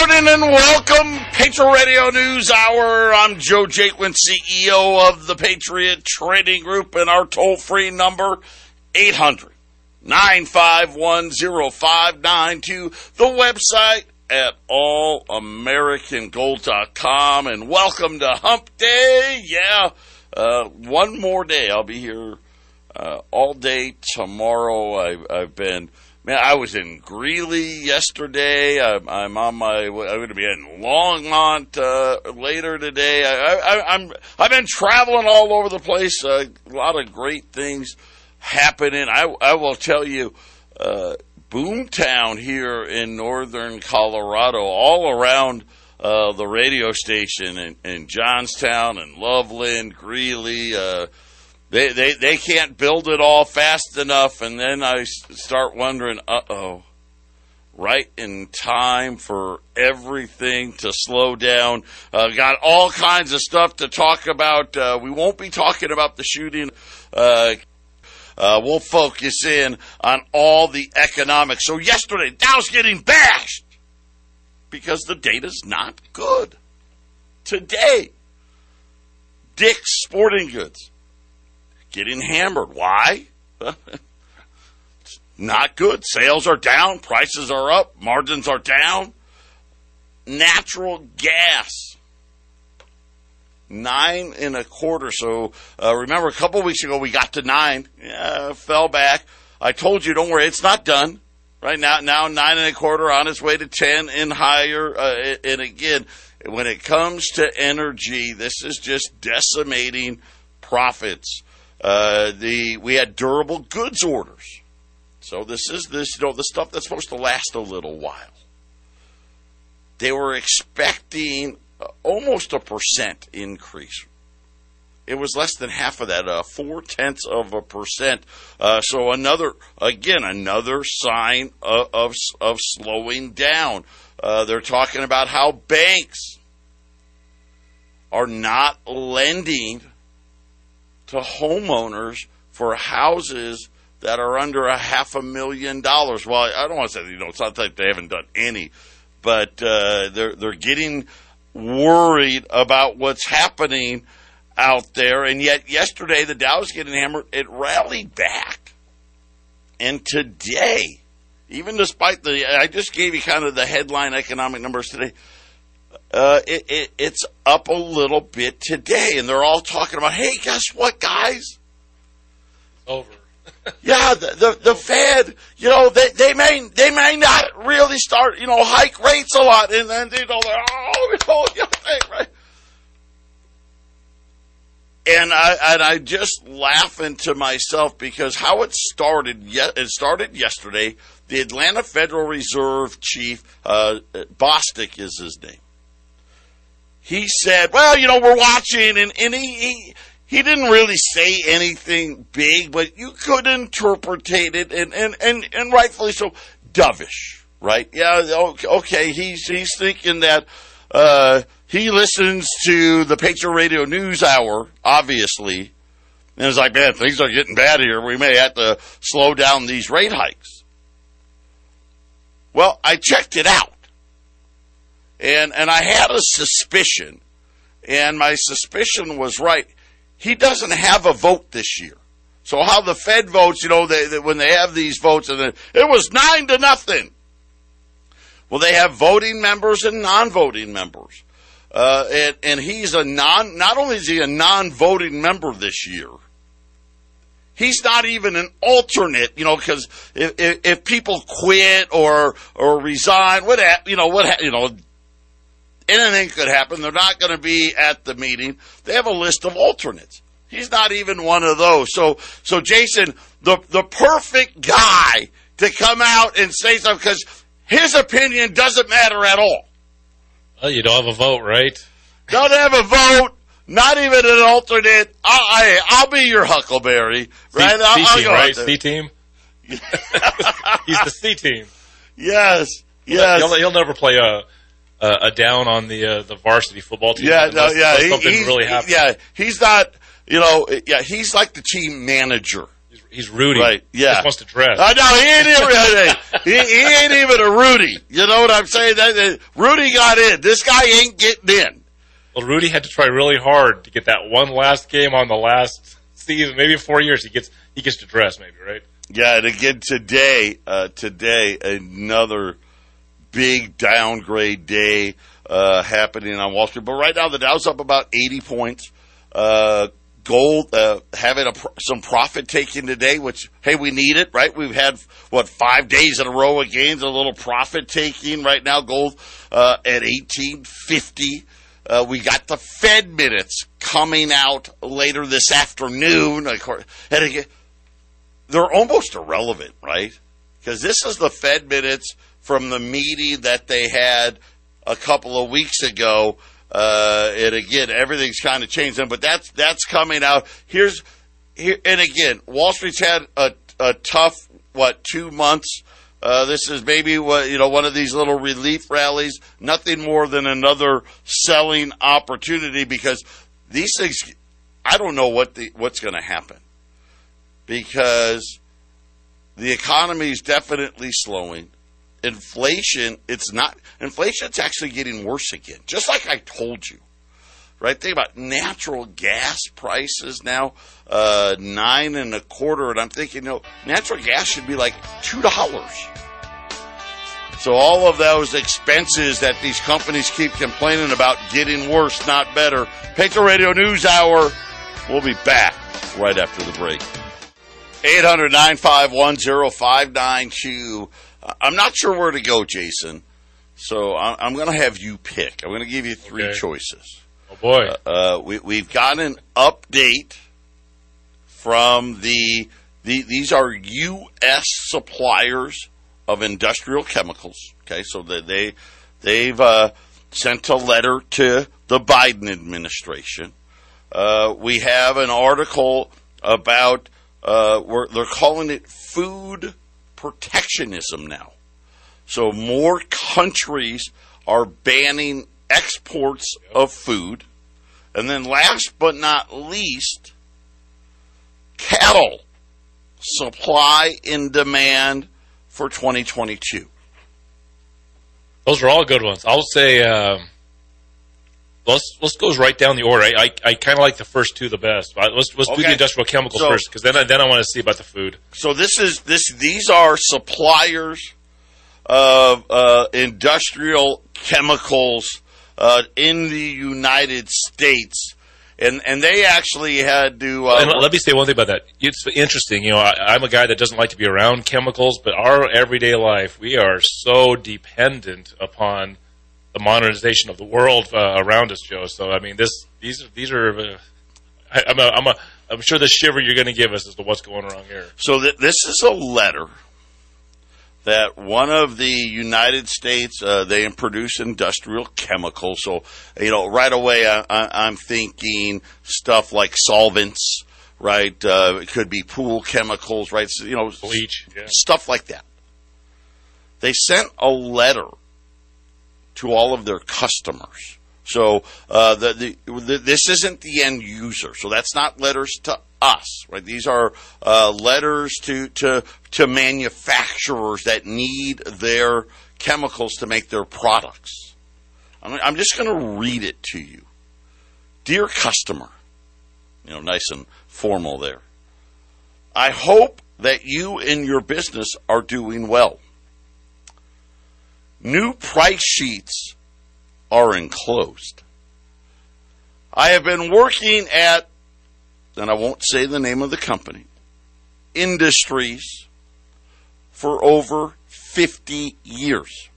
morning and welcome, Patriot Radio News Hour. I'm Joe Jaquin, CEO of the Patriot Trading Group, and our toll free number, 800 951 0592. The website at allamericangold.com. And welcome to Hump Day. Yeah, uh, one more day. I'll be here uh, all day tomorrow. I've, I've been Man, I was in Greeley yesterday. I'm, I'm on my. I'm going to be in Longmont uh, later today. I, I, I'm. I've been traveling all over the place. Uh, a lot of great things happening. I, I will tell you, uh, Boomtown here in northern Colorado, all around uh, the radio station in, in Johnstown and Loveland, Greeley. They, they, they can't build it all fast enough, and then I start wondering, uh oh, right in time for everything to slow down. Uh, got all kinds of stuff to talk about. Uh, we won't be talking about the shooting. Uh, uh we'll focus in on all the economics. So yesterday, Dow's getting bashed because the data's not good. Today, Dick's Sporting Goods getting hammered. Why? Not good. Sales are down, prices are up, margins are down. Natural gas, nine and a quarter. So uh, remember, a couple weeks ago we got to nine, yeah, fell back. I told you, don't worry, it's not done. Right now, now nine and a quarter on its way to ten and higher. Uh, and again, when it comes to energy, this is just decimating profits. Uh, the we had durable goods orders. So this is this you know the stuff that's supposed to last a little while. They were expecting almost a percent increase. It was less than half of that, uh, four tenths of a percent. Uh, so another, again, another sign of of, of slowing down. Uh, they're talking about how banks are not lending to homeowners for houses that are under a half a million dollars. Well, I don't want to say you know it's not like they haven't done any, but uh, they're they're getting worried about what's happening out there. And yet, yesterday the Dow was getting hammered. It rallied back, and today, even despite the I just gave you kind of the headline economic numbers today uh, it, it, it's up a little bit today, and they're all talking about, hey, guess what, guys? Over. yeah, the, the, the Fed, you know, they they may they may not really start, you know, hike rates a lot, and then you know, they're oh, you know, yeah, right. And I and I just laughing to myself because how it started. yet It started yesterday. The Atlanta Federal Reserve chief, uh, Bostic is his name he said, well, you know, we're watching, and, and he, he, he didn't really say anything big, but you could interpret it, and, and, and, and rightfully so, dovish, right? Yeah, okay, he's, he's thinking that, uh, he listens to the Patriot Radio News Hour, obviously, and it's like, man, things are getting bad here. We may have to slow down these rate hikes. Well, I checked it out. And, and I had a suspicion, and my suspicion was right. He doesn't have a vote this year. So how the Fed votes, you know, they, they, when they have these votes, and it was nine to nothing. Well, they have voting members and non-voting members. Uh, and, and he's a non, not only is he a non-voting member this year, he's not even an alternate, you know, because if, if, if, people quit or, or resign, what, you know, what, you know, anything could happen. They're not going to be at the meeting. They have a list of alternates. He's not even one of those. So, so Jason, the the perfect guy to come out and say something because his opinion doesn't matter at all. Well, you don't have a vote, right? Don't have a vote. Not even an alternate. I, I will be your Huckleberry, right? C, I'll, C team, right? C team. He's the C team. Yes, yes. He'll, he'll never play a uh, a down on the uh, the varsity football team. Yeah, yeah, he, something really Yeah, he's not. You know, yeah, he's like the team manager. He's, he's Rudy. Right, yeah. Just wants to dress. I know he ain't even he, he ain't even a Rudy. You know what I'm saying? That, that Rudy got in. This guy ain't getting in. Well, Rudy had to try really hard to get that one last game on the last season. Maybe four years. He gets he gets to dress. Maybe right. Yeah, and again today, uh, today another big downgrade day uh, happening on Wall Street. But right now, the Dow's up about 80 points. Uh, gold uh, having a, some profit taking today, which hey, we need it, right? We've had what five days in a row of gains, a little profit taking. Right now, gold uh, at 1850. Uh, we got the Fed minutes coming out later this afternoon. Of course, and again, they're almost irrelevant, right? Because this is the Fed minutes from the meeting that they had a couple of weeks ago. Uh, and again, everything's kind of changed. But that's that's coming out. Here's here, and again, Wall Street's had a, a tough what two months. Uh, this is maybe what you know one of these little relief rallies. Nothing more than another selling opportunity because these things. I don't know what the what's going to happen because the economy is definitely slowing. Inflation, it's not, inflation's actually getting worse again, just like I told you. Right? Think about natural gas prices now, uh, nine and a quarter, and I'm thinking, you know, natural gas should be like two dollars. So all of those expenses that these companies keep complaining about getting worse, not better. Patriot Radio News Hour. We'll be back right after the break. 800 951 0592. I'm not sure where to go, Jason. So I'm going to have you pick. I'm going to give you three Okay. choices. Oh boy. Uh, we, we've got an update from the, the these are U.S. suppliers of industrial chemicals. Okay, so that they they've uh, sent a letter to the Biden administration. Uh, we have an article about uh, where they're calling it food protectionism now. So more countries are banning exports of food. And then last but not least, cattle supply and demand for 2022. Those are all good ones. I'll say um, let's let's go right down the order. I I, I kind of like the first two the best. But let's let's do the industrial chemicals So- first because then I, then I want to see about the food. So this is this these are suppliers of uh, industrial chemicals uh, in the United States, and and they actually had to. Uh, And let me say one thing about that. It's interesting. You know, I, I'm a guy that doesn't like to be around chemicals, but our everyday life, we are so dependent upon the modernization of the world uh, around us, Joe. So I mean, this these these are. Uh, I, I'm a, I'm a I'm sure the shiver you're going to give us as to what's going wrong here. So th- this is a letter that one of the United States uh, they produce industrial chemicals. So you know, right away I, I'm thinking stuff like solvents, right? Uh, it could be pool chemicals, right? So, you know, Bleach, yeah. stuff like that. They sent a letter to all of their customers. So uh, the, the, the this isn't the end user. So that's not letters to us, right? These are uh, letters to to to manufacturers that need their chemicals to make their products. I'm, I'm just going to read it to you, dear customer. You know, nice and formal there. I hope that you and your business are doing well. New price sheets are enclosed. I have been working at, and I won't say the name of the company, Industries for over 50 years.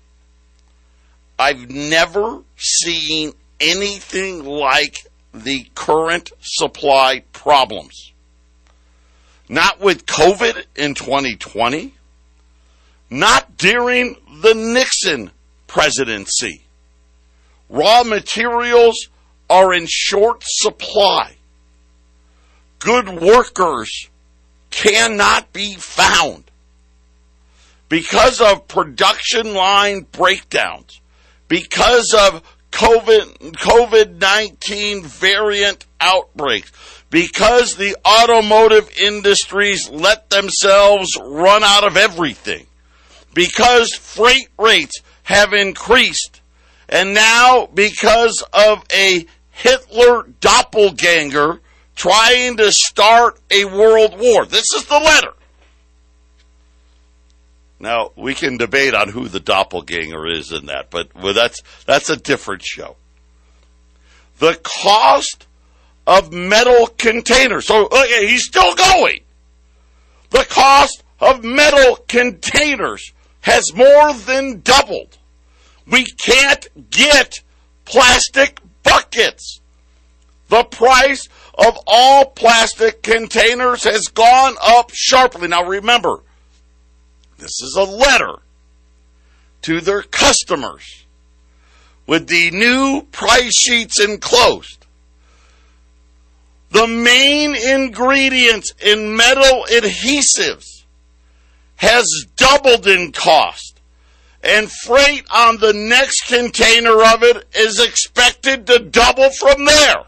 I've never seen anything like the current supply problems. Not with COVID in 2020, not during the Nixon presidency. Raw materials are in short supply. Good workers cannot be found because of production line breakdowns, because of COVID COVID nineteen variant outbreaks, because the automotive industries let themselves run out of everything, because freight rates have increased, and now because of a Hitler doppelganger trying to start a world war. This is the letter. Now we can debate on who the doppelganger is in that, but well, that's that's a different show. The cost of metal containers. So okay, he's still going. The cost of metal containers has more than doubled. We can't get plastic buckets. The price of all plastic containers has gone up sharply. Now remember, this is a letter to their customers with the new price sheets enclosed. The main ingredients in metal adhesives has doubled in cost and freight on the next container of it is expected to double from there.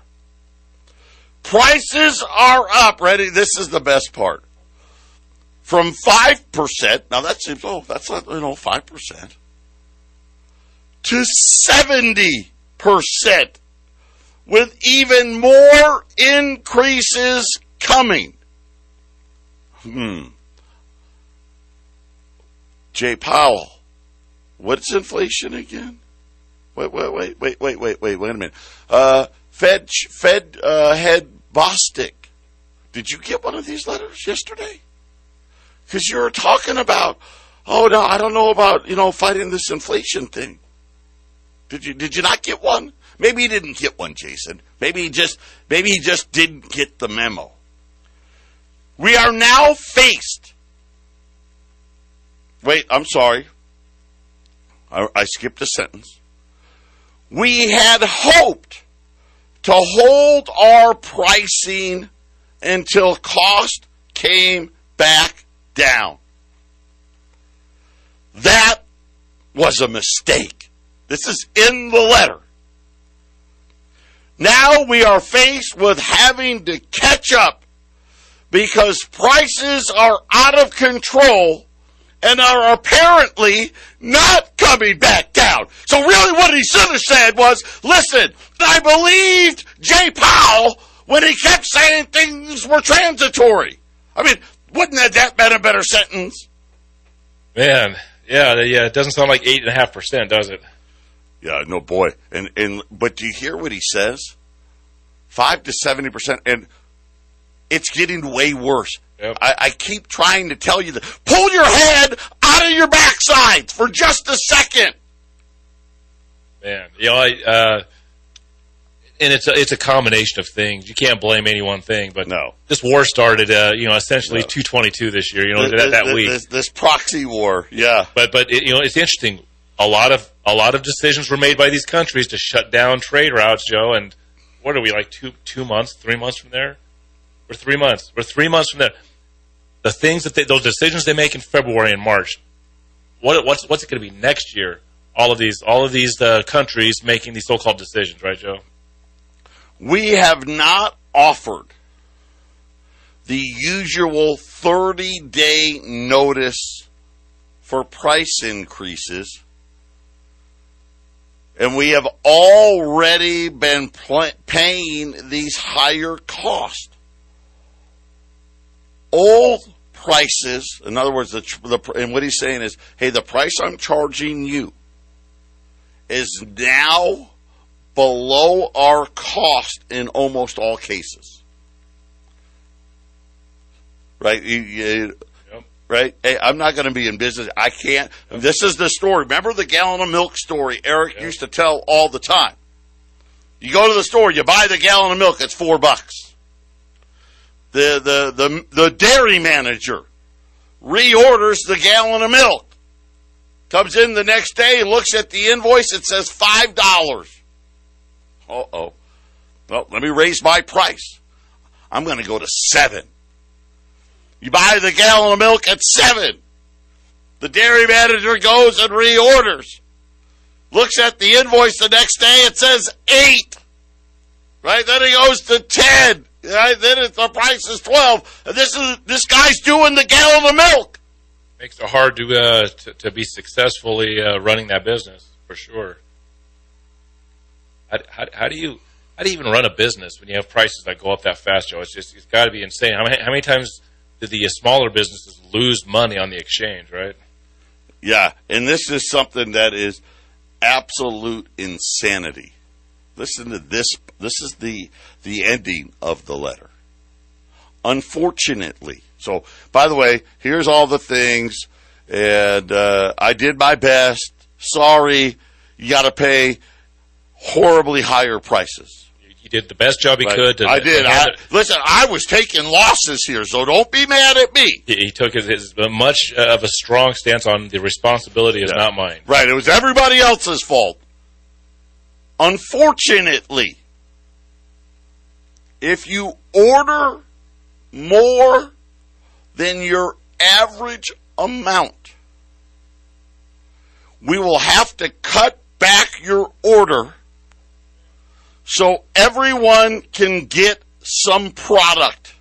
Prices are up. Ready? This is the best part. From 5%, now that seems, oh, that's not, you know, 5%, to 70%, with even more increases coming. Hmm. Jay Powell, what's inflation again? Wait, wait, wait, wait, wait, wait, wait, wait a minute. Uh, Fed, Fed uh, head Bostic. Did you get one of these letters yesterday? Because you were talking about, oh no, I don't know about you know fighting this inflation thing. Did you did you not get one? Maybe he didn't get one, Jason. Maybe he just maybe he just didn't get the memo. We are now faced. Wait, I'm sorry. I, I skipped a sentence. We had hoped to hold our pricing until cost came back down. That was a mistake. This is in the letter. Now we are faced with having to catch up because prices are out of control and are apparently not coming back down. So really what he should have said was, listen, I believed Jay Powell when he kept saying things were transitory. I mean, wouldn't that, that been a better sentence? Man, yeah, yeah, it doesn't sound like eight and a half percent, does it? Yeah, no boy. And and but do you hear what he says? Five to seventy percent, and it's getting way worse. Yep. I, I keep trying to tell you that. Pull your head out of your backside for just a second. Man, you know, I, uh, and it's a, it's a combination of things. You can't blame any one thing, but No. this war started, uh, you know, essentially No. 222 this year, you know, This- that, that this, week. This, this proxy war, yeah. But but it, you know, it's interesting. A lot of a lot of decisions were made by these countries to shut down trade routes, Joe. And what are we like two two months, three months from there? We're three months. We're three months from there. The things that they, those decisions they make in February and March. What what's what's it going to be next year? All of these all of these uh, countries making these so-called decisions, right, Joe? We have not offered the usual 30 day notice for price increases. And we have already been pl- paying these higher costs. Old prices, in other words, the, the, and what he's saying is, hey, the price I'm charging you is now below our cost in almost all cases. Right? You, you, Yep. Right? Hey, I'm not going to be in business. I can't. This is the story. Remember the gallon of milk story Eric Yep. used to tell all the time. You go to the store, you buy the gallon of milk, it's four bucks the, the, the, the dairy manager reorders the gallon of milk. Comes in the next day, looks at the invoice, it says $5. Uh oh. Well, let me raise my price. I'm going to go to 7 You buy the gallon of milk at 7 The dairy manager goes and reorders. Looks at the invoice the next day, it says 8 Right? Then he goes to 10 then it, the price is twelve. This is this guy's doing the gallon of milk. Makes it hard to uh, to, to be successfully uh, running that business for sure. How, how, how do you how do you even run a business when you have prices that go up that fast, Joe? It's just it's got to be insane. How many how many times did the smaller businesses lose money on the exchange, right? Yeah, and this is something that is absolute insanity. Listen to this. This is the the ending of the letter. Unfortunately, so by the way, here's all the things, and uh, I did my best. Sorry, you got to pay horribly higher prices. He did the best job he Right. could. To, I did. I, listen, I was taking losses here, so don't be mad at me. he, he took his, his much of a strong stance on the responsibility is Yeah. not mine. Right, it was everybody else's fault. Unfortunately, if you order more than your average amount, we will have to cut back your order so everyone can get some product.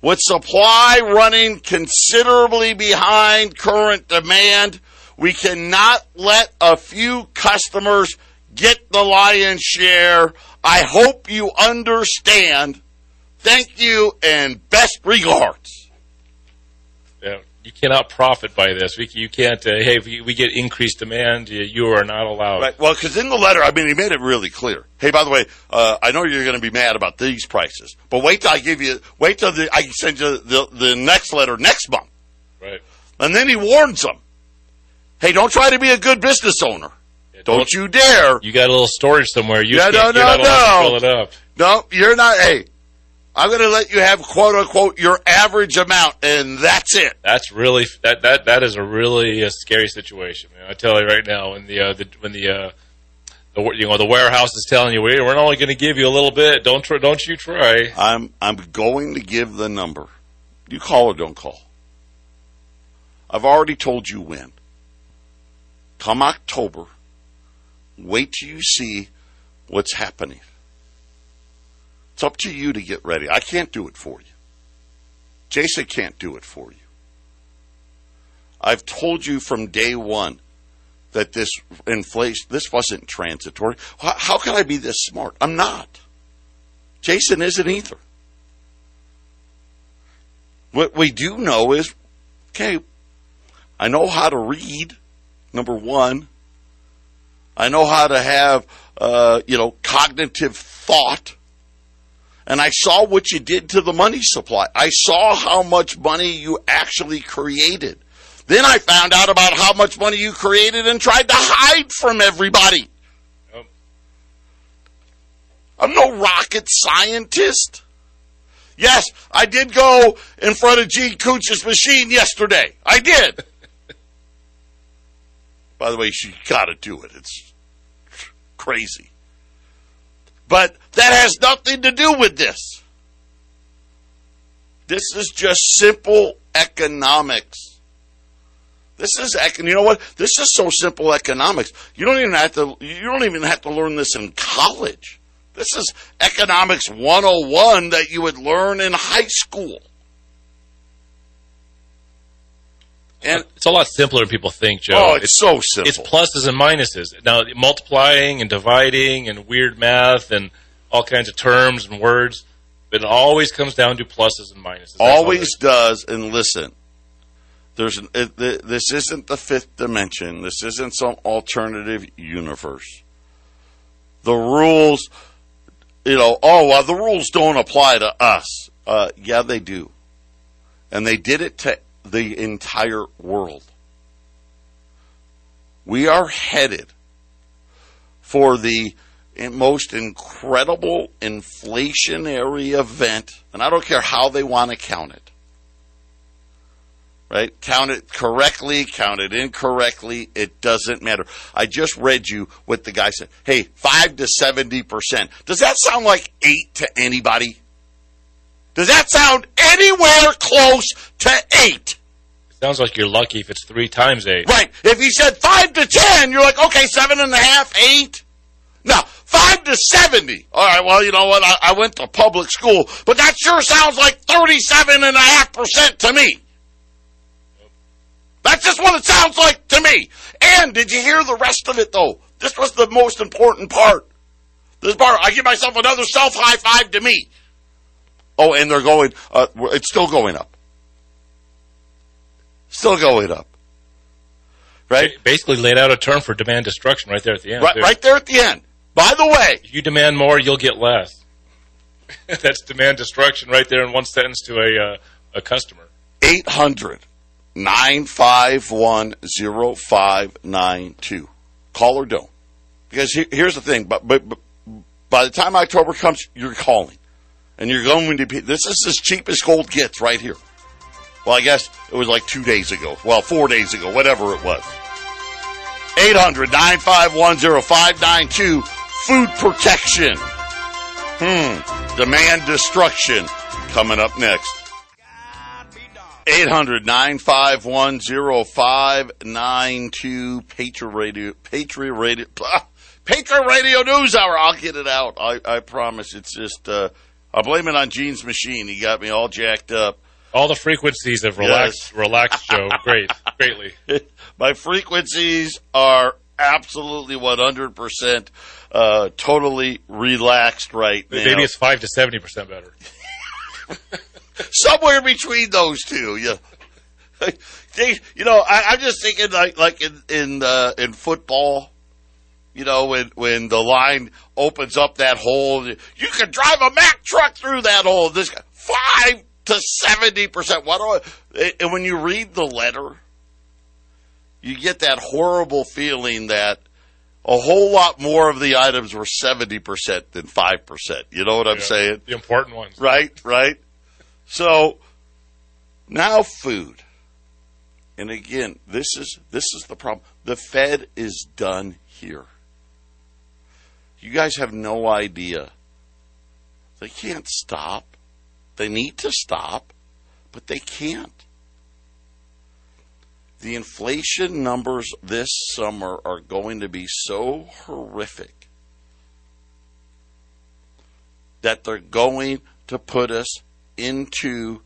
With supply running considerably behind current demand, we cannot let a few customers get the lion's share. I hope you understand. Thank you and best regards. Yeah, you cannot profit by this. We, you can't. Uh, hey, if we, we get increased demand, you, you are not allowed. Right. Well, because in the letter, I mean, he made it really clear. Hey, by the way, uh, I know you're going to be mad about these prices, but wait till I give you, wait till the, I send you the, the next letter next month. Right. And then he warns them. Hey, don't try to be a good business owner. Don't you dare. You got a little storage somewhere. You no, no, no. to fill it up. No, you're not. Hey, I'm going to let you have quote unquote your average amount, and that's it. That's really that that that is a really uh, scary situation. Man. I tell you right now, when the uh, the when the uh, the you know the warehouse is telling you we're only going to give you a little bit. Don't try, don't you try. I'm I'm going to give the number. You call or don't call. I've already told you when. Come October, wait till you see what's happening. It's up to you to get ready. I can't do it for you. Jason can't do it for you. I've told you from day one that this inflation, this wasn't transitory. How, how can I be this smart? I'm not. Jason isn't either. What we do know is, okay, I know how to read, number one. I know how to have, uh, you know, cognitive thought. And I saw what you did to the money supply. I saw how much money you actually created. Then I found out about how much money you created and tried to hide from everybody. Yep. I'm no rocket scientist. Yes, I did go in front of Gene Cooch's machine yesterday. I did. By the way, she got to do it. It's crazy. But that has nothing to do with this. This is just simple economics. This is. You know what? This is so simple economics. You don't even have to. You don't even have to learn this in college. This is economics 101 that you would learn in high school. And It's a lot simpler than people think, Joe. oh, it's, so simple. it's pluses and minuses. Now, multiplying and dividing and weird math and all kinds of terms and words, but it always comes down to pluses and minuses. That's always does. And listen, there's an, it, th- this isn't the fifth dimension. This isn't some alternative universe. The rules, you know. Oh, well, the rules don't apply to us. Uh, yeah, they do, and they did it to the entire world. We are headed for the most incredible inflationary event, and I don't care how they want to count it. Right? Count it correctly, count it incorrectly, it doesn't matter. I just read you what the guy said. Hey, 5 to 70%. Does that sound like 8 to anybody? Does that sound anywhere close to 8? Sounds like you're lucky if it's three times eight. Right. If he said five to ten, you're like, okay, seven and a half, eight. Now, five to seventy. All right, well, you know what? I, I went to public school, but that sure sounds like thirty-seven and a half percent to me. That's just what it sounds like to me. And did you hear the rest of it though? This was the most important part. This part, I give myself another self high five to me. Oh, and they're going, uh, it's still going up. Still going up. Right? Basically laid out a term for demand destruction right there at the end. Right, right there at the end. By the way, If you demand more, you'll get less. That's demand destruction right there in one sentence to a uh, a customer. 800 951 0592. Call or don't. Because here's the thing, but, but, but by the time October comes, you're calling. And you're going to be, this is as cheap as gold gets right here. Well, I guess it was like two days ago. Well, four days ago, whatever it was. 800 951 0592. Food protection. Hmm. Demand destruction. Coming up next. 800 951 0592 Patriot Radio, Patriot Radio, Patriot Radio News Hour. I'll get it out. I, I promise. It's just, uh, I blame it on Gene's machine. He got me all jacked up. All the frequencies of relaxed, relaxed Joe. great, greatly. My frequencies are absolutely 100% uh, totally relaxed right now. Maybe it's five to seventy percent better. somewhere between those two. Yeah. They, you know, I, I'm just thinking like like in in uh, in football, you know, when when the line opens up that hole, you can drive a Mack truck through that hole. This guy- five to seventy percent. What do I? And when you read the letter, you get that horrible feeling that a whole lot more of the items were seventy percent than five percent. You know what I'm Yeah, saying? The important ones. Right, right. So now food. And again, this is this is the problem. The Fed is done here. You guys have no idea. They can't stop. They need to stop, but they can't. The inflation numbers this summer are going to be so horrific that they're going to put us into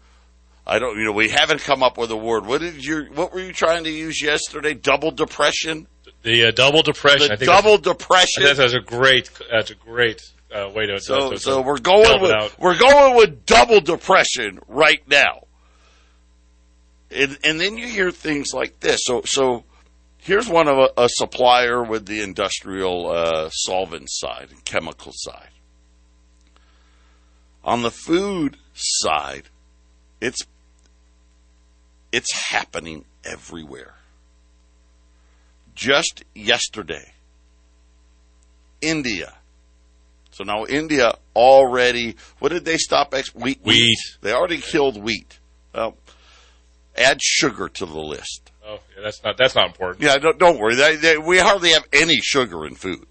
I don't you know we haven't come up with a word. What did you what were you trying to use yesterday? Double depression? The uh, double depression. The I think double depression. that's, that's a great. That's a great uh, way to. so to- to- so we're going with out. we're going with double depression right now. And and then you hear things like this. So so here's one of a, a supplier with the industrial uh, solvent side and chemical side. On the food side, it's it's happening everywhere. Just yesterday, India. So now India already, what did they stop? Ex- wheat, Wheat. They already killed wheat. Well, add sugar to the list. Oh, yeah, that's not. That's not important. Yeah, don't, don't worry. They, they, we hardly have any sugar in food.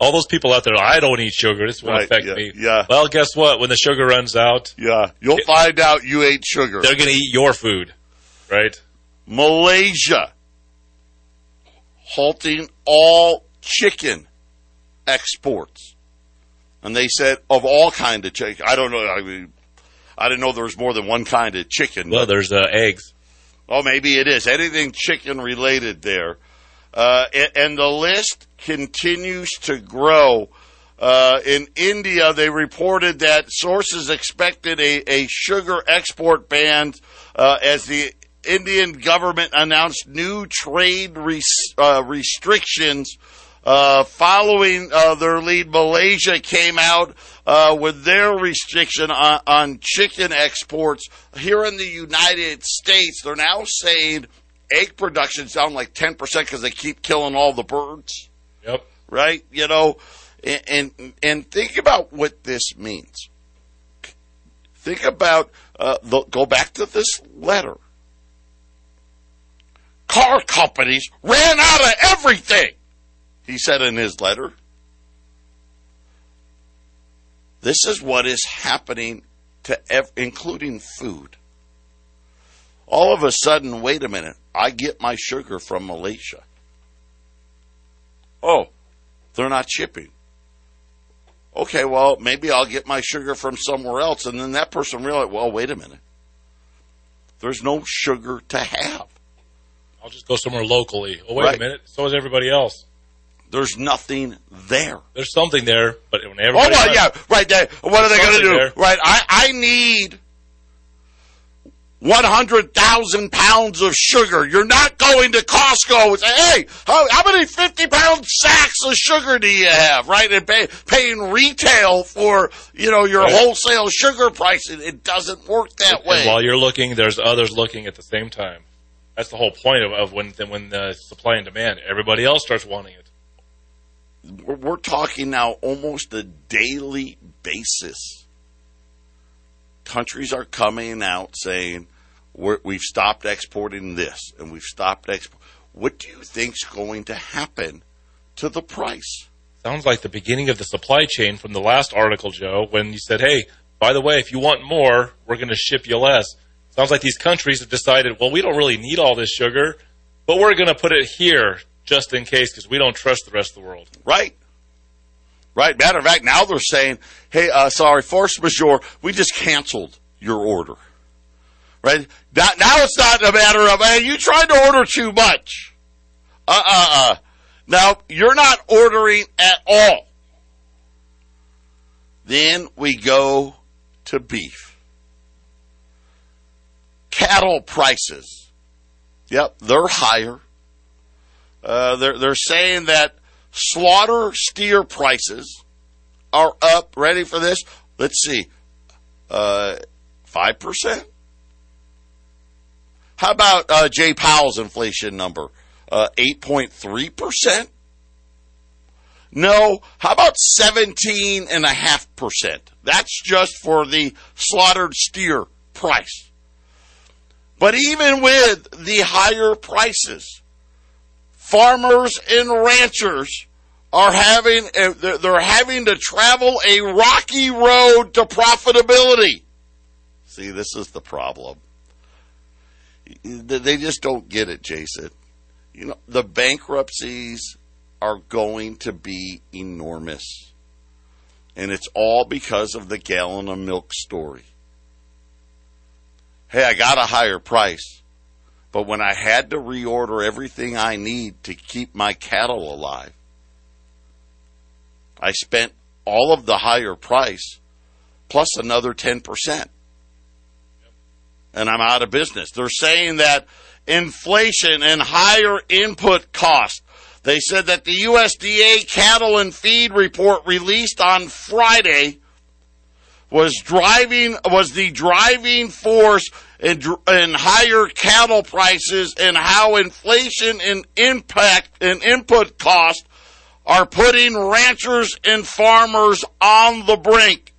All those people out there. I don't eat sugar. This won't Right, affect yeah, me. yeah. Well, guess what? When the sugar runs out, Yeah, you'll find out you ate sugar. they're going to eat your food, right? Malaysia halting all chicken exports. And they said of all kind of chicken. I don't know. I mean, I didn't know there was more than one kind of chicken. Well, there's uh, eggs. Oh, maybe it is. Anything chicken related there. Uh, and, and the list continues to grow. Uh, in India, they reported that sources expected a, a sugar export ban uh, as the Indian government announced new trade res- uh, restrictions uh, following uh, their lead. Malaysia came out uh, with their restriction on, on chicken exports. Here in the United States, they're now saying egg production's down like 10% because they keep killing all the birds Yep. right? You know, and, and and think about what this means. Think about uh, the, go back to this letter. Car companies ran out of everything. He said in his letter. This is what is happening to ev- including food. All of a sudden, wait a minute, I get my sugar from Malaysia. Oh, they're not shipping. Okay, well, maybe I'll get my sugar from somewhere else. And then that person realized, well, wait a minute. There's no sugar to have. I'll just go somewhere locally. Oh, wait Right. a minute. So is everybody else. There's nothing there. There's something there, but when everybody. Oh, well, yeah, right there. What are they going to do? there. Right, I, I need 100,000 pounds of sugar. You're not going to Costco and say, hey, how, how many 50 pound sacks of sugar do you have? Right, and pay, paying retail for, you know, your Right. wholesale sugar price. It, it doesn't work that And way. while you're looking, there's others looking at the same time. That's the whole point of, of when when the supply and demand. Everybody else starts wanting it. we're, we're talking now almost a daily basis. Countries are coming out saying we're, we've stopped exporting this and we've stopped export. What do you think's going to happen to the price? Sounds like the beginning of the supply chain from the last article, Joe, when you said, "Hey, by the way, if you want more, we're going to ship you less." Sounds like these countries have decided, "Well, we don't really need all this sugar, but we're going to put it here just in case because we don't trust the rest of the world." Right? Right. Matter of fact, now they're saying, "Hey, uh, sorry, force majeure. We just canceled your order." Right now, now it's not a matter of, "Hey, you tried to order too much." Uh, uh, uh. Now you're not ordering at all. Then we go to beef. Cattle prices. Yep, they're higher. Uh, they're they're saying that slaughter steer prices are up. Ready for this? Let's see, uh, five percent. How about uh, Jay Powell's inflation number? Uh, Eight point three percent. No, how about seventeen and a half percent? That's just for the slaughtered steer price. But even with the higher prices, farmers and ranchers are having eh, they're they're having to travel a rocky road to profitability. See, this is the problem. They just don't get it, Jason. You know, the bankruptcies are going to be enormous. And it's all because of the gallon of milk story. Hey, I got a higher price. But when I had to reorder everything I need to keep my cattle alive, I spent all of the higher price plus another 10%. And I'm out of business. They're saying that inflation and higher input costs. They said that the USDA cattle and feed report released on Friday was driving was the driving force in, in higher cattle prices and how inflation and impact and input costs are putting ranchers and farmers on the brink.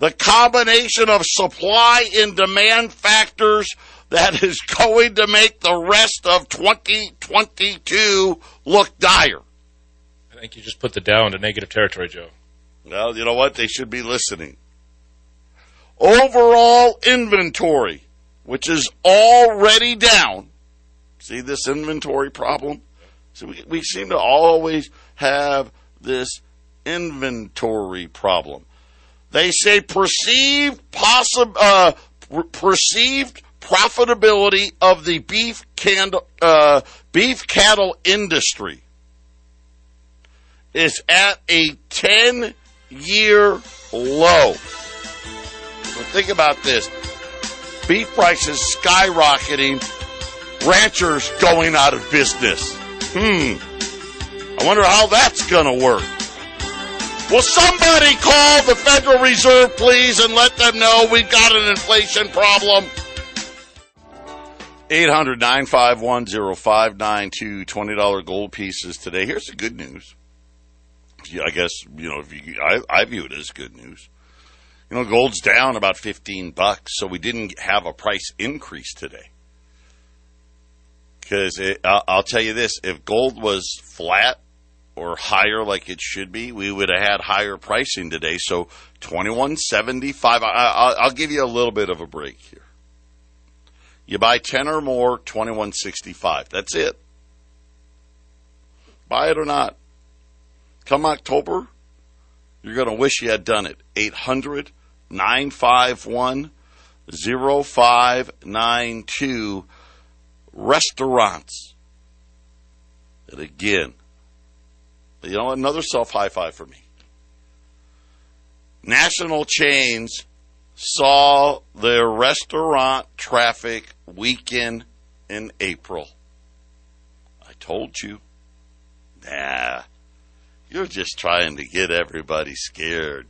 The combination of supply and demand factors that is going to make the rest of 2022 look dire. I think you just put the Dow into negative territory, Joe. Well, you know what? They should be listening. Overall inventory, which is already down. See this inventory problem? So we, we seem to always have this inventory problem. They say perceived possi- uh, perceived profitability of the beef candle, uh, beef cattle industry is at a 10 year low. Think about this. Beef prices skyrocketing, ranchers going out of business. Hmm. I wonder how that's going to work. Will somebody call the Federal Reserve, please, and let them know we've got an inflation problem? 800 951 0592 $20 gold pieces today. Here's the good news. I guess, you know, if you, I, I view it as good news. You know, gold's down about 15 bucks, so we didn't have a price increase today. Because I'll, tell you this if gold was flat or higher like it should be, we would have had higher pricing today. So 2175, I, I'll, I'll give you a little bit of a break here. You buy 10 or more, 2165. That's it. Buy it or not. Come October, you're going to wish you had done it. 800 951 0592 restaurants. And again, you know, another self high five for me. National chains saw their restaurant traffic weaken in April. I told you. Nah, you're just trying to get everybody scared.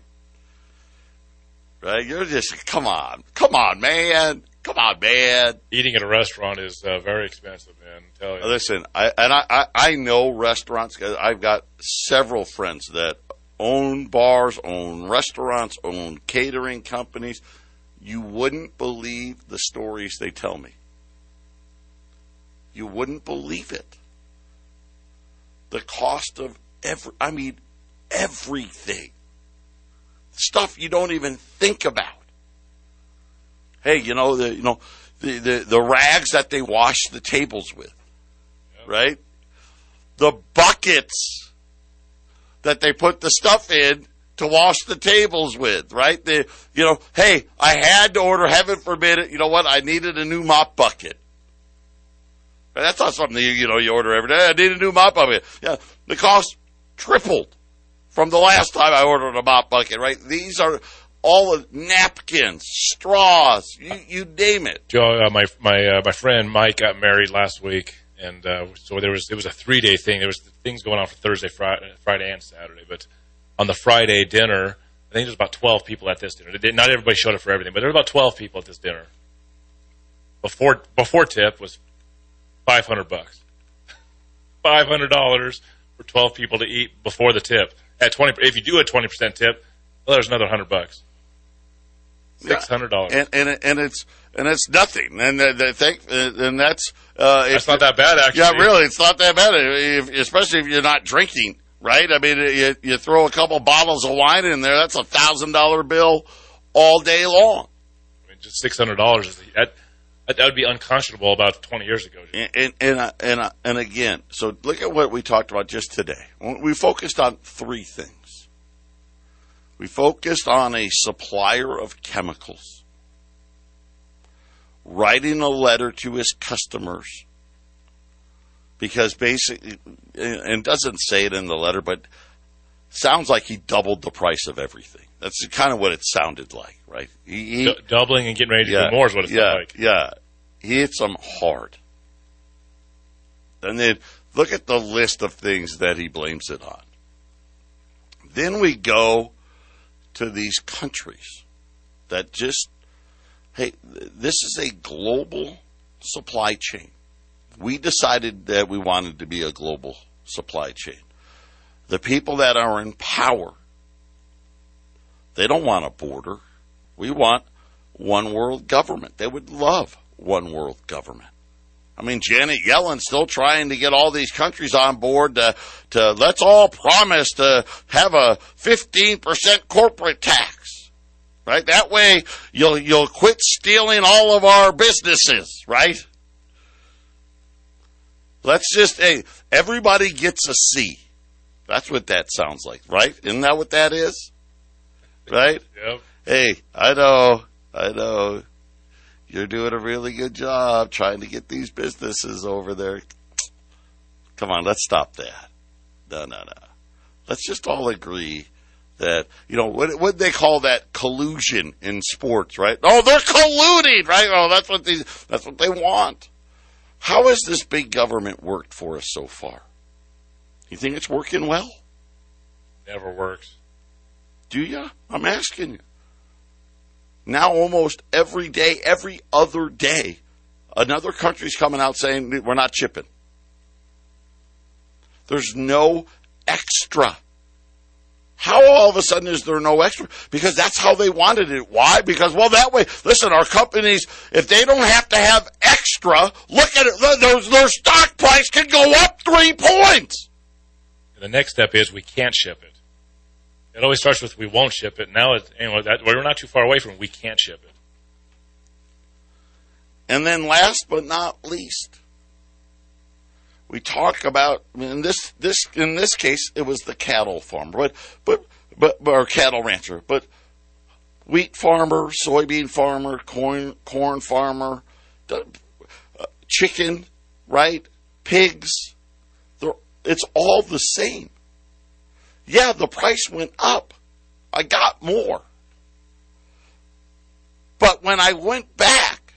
Right? You're just, come on. Come on, man. Come on, man. Eating at a restaurant is uh, very expensive, man. I tell you. Listen, I, and I, I, I know restaurants. I've got several friends that own bars, own restaurants, own catering companies. You wouldn't believe the stories they tell me. You wouldn't believe it. The cost of every, I mean, everything. Stuff you don't even think about. Hey, you know, the, you know, the, the, the rags that they wash the tables with, right? The buckets that they put the stuff in to wash the tables with, right? The, you know, hey, I had to order, heaven forbid it, you know what? I needed a new mop bucket. That's not something you, you know, you order every day. I need a new mop bucket. Yeah, the cost tripled from the last time I ordered a mop bucket, right? These are all the napkins, straws, you, you name it. Joe, uh, my my uh, my friend Mike got married last week, and uh, so there was it was a three day thing. There was things going on for Thursday, Friday, Friday and Saturday. But on the Friday dinner, I think there was about twelve people at this dinner. Not everybody showed up for everything, but there were about twelve people at this dinner. Before before tip was five hundred bucks, five hundred dollars for twelve people to eat before the tip. At twenty, if you do a twenty percent tip, well, there's another hundred bucks. Six hundred dollars. And, and, and it's, and it's nothing. And the, the thing, and that's, uh, That's not that bad, actually. Yeah, really, it's not that bad, if, especially if you're not drinking, right? I mean, you, you throw a couple bottles of wine in there, that's a thousand dollar bill all day long. I mean, just six hundred dollars is that, that that would be unconscionable about twenty years ago. And and and, and, and again, so look at what we talked about just today. We focused on three things. We focused on a supplier of chemicals writing a letter to his customers because basically, and doesn't say it in the letter, but sounds like he doubled the price of everything. That's kind of what it sounded like, right? He, he, D- doubling and getting ready to do more is what it yeah, like. Yeah, he hits them hard. And then look at the list of things that he blames it on. Then we go to these countries that just, hey, this is a global supply chain. We decided that we wanted to be a global supply chain. The people that are in power, they don't want a border. We want one world government. They would love one world government. I mean, Janet Yellen's still trying to get all these countries on board to, to let's all promise to have a 15% corporate tax. Right? That way you'll, you'll quit stealing all of our businesses, right? Let's just, hey, everybody gets a C. That's what that sounds like, right? Isn't that what that is? Right? Yep. Hey, I know, I know. You're doing a really good job trying to get these businesses over there. Come on, let's stop that. No, no, no. Let's just all agree that, you know, what what they call that collusion in sports, right? Oh, they're colluding, right? Oh, that's what they that's what they want. How has this big government worked for us so far? You think it's working well? Never works. Do you? I'm asking you. Now, almost every day, every other day, another country's coming out saying we're not chipping. There's no extra. How all of a sudden is there no extra? Because that's how they wanted it. Why? Because, well, that way, listen, our companies, if they don't have to have extra, look at it, their, their stock price can go up three points. And the next step is we can't ship it. It always starts with we won't ship it. Now, it, know, that, we're not too far away from we can't ship it. And then last but not least, we talk about in this this in this case it was the cattle farmer, but but but or cattle rancher, but wheat farmer, soybean farmer, corn corn farmer, uh, chicken, right? Pigs, it's all the same. Yeah, the price went up. I got more. But when I went back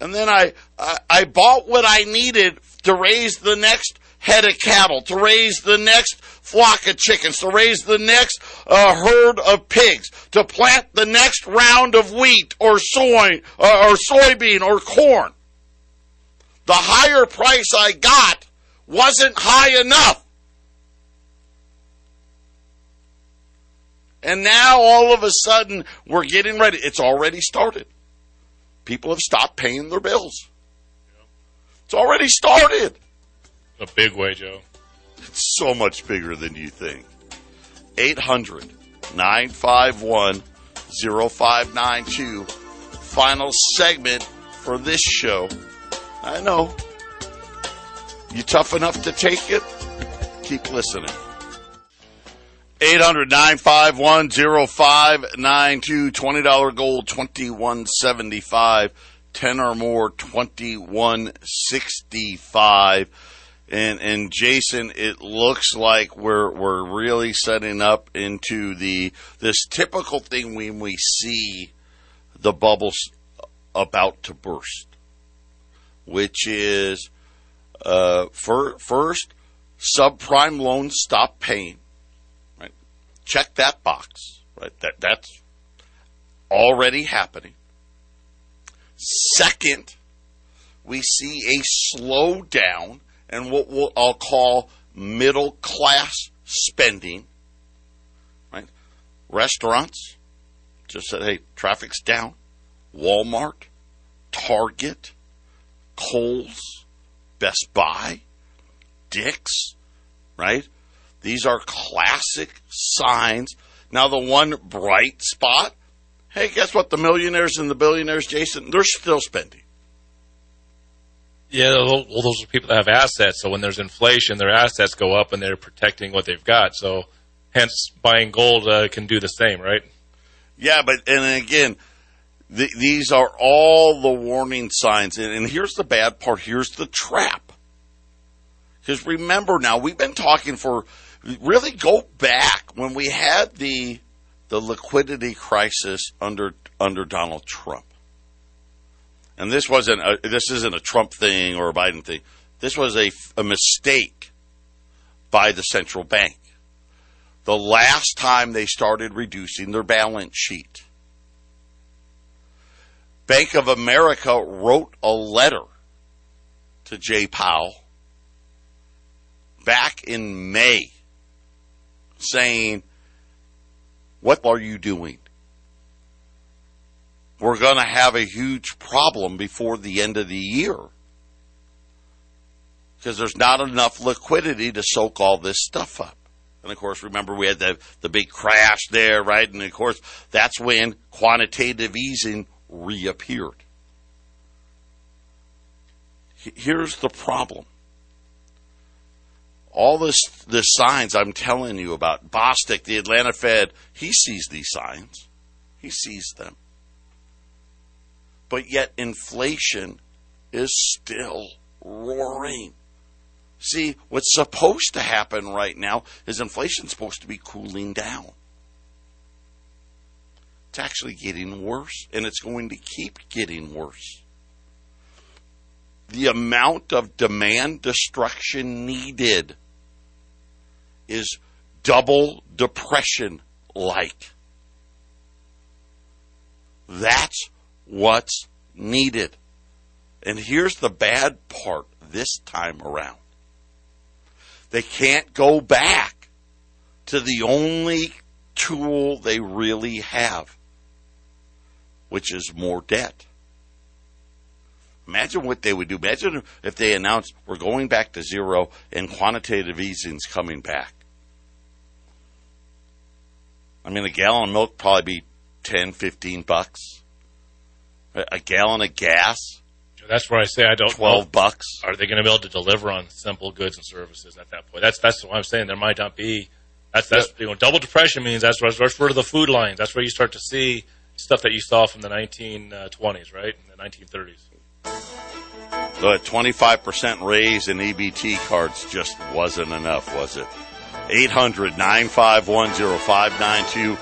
and then I, I, I bought what I needed to raise the next head of cattle, to raise the next flock of chickens, to raise the next uh, herd of pigs, to plant the next round of wheat or soy uh, or soybean or corn. The higher price I got wasn't high enough. And now all of a sudden we're getting ready. It's already started. People have stopped paying their bills. It's already started. A big way, Joe. It's so much bigger than you think. 800 951 0592. Final segment for this show. I know. You tough enough to take it? Keep listening. 800 951 0592. $20 gold, 2175 10 or more, 2165 and and Jason, it looks like we're we're really setting up into the this typical thing when we see the bubbles about to burst, which is uh, for, first subprime loans stop paying. Right, check that box. Right, that that's already happening. Second, we see a slowdown and what we'll, I'll call middle class spending. Right? Restaurants just said, hey, traffic's down. Walmart, Target, Kohl's, Best Buy, Dick's, right? These are classic signs. Now, the one bright spot, hey, guess what? The millionaires and the billionaires, Jason, they're still spending. Yeah, well, those are people that have assets. So when there's inflation, their assets go up, and they're protecting what they've got. So, hence, buying gold uh, can do the same, right? Yeah, but and again, the, these are all the warning signs. And, and here's the bad part. Here's the trap. Because remember now, we've been talking for really go back when we had the the liquidity crisis under under Donald Trump and this wasn't a, this isn't a Trump thing or a Biden thing. This was a, a mistake by the central bank. The last time they started reducing their balance sheet, Bank of America wrote a letter to Jay Powell back in May saying, What are you doing? we're going to have a huge problem before the end of the year because there's not enough liquidity to soak all this stuff up. And of course, remember we had the, the big crash there, right? And of course, that's when quantitative easing reappeared. Here's the problem. All this, the signs I'm telling you about, Bostic, the Atlanta Fed, he sees these signs. He sees them but yet inflation is still roaring. See, what's supposed to happen right now is inflation's supposed to be cooling down. It's actually getting worse, and it's going to keep getting worse. The amount of demand destruction needed is double depression like. That's what's needed. And here's the bad part this time around they can't go back to the only tool they really have, which is more debt. Imagine what they would do. Imagine if they announced we're going back to zero and quantitative easing is coming back. I mean, a gallon of milk probably be 10, 15 bucks. A gallon of gas. That's where I say I don't. Twelve know. bucks. Are they going to be able to deliver on simple goods and services at that point? That's that's what I'm saying. There might not be. That's that's you know double depression means that's where, that's where the food lines. That's where you start to see stuff that you saw from the 1920s, uh, right? In the 1930s. The 25% raise in EBT cards just wasn't enough, was it? 800 951 0592.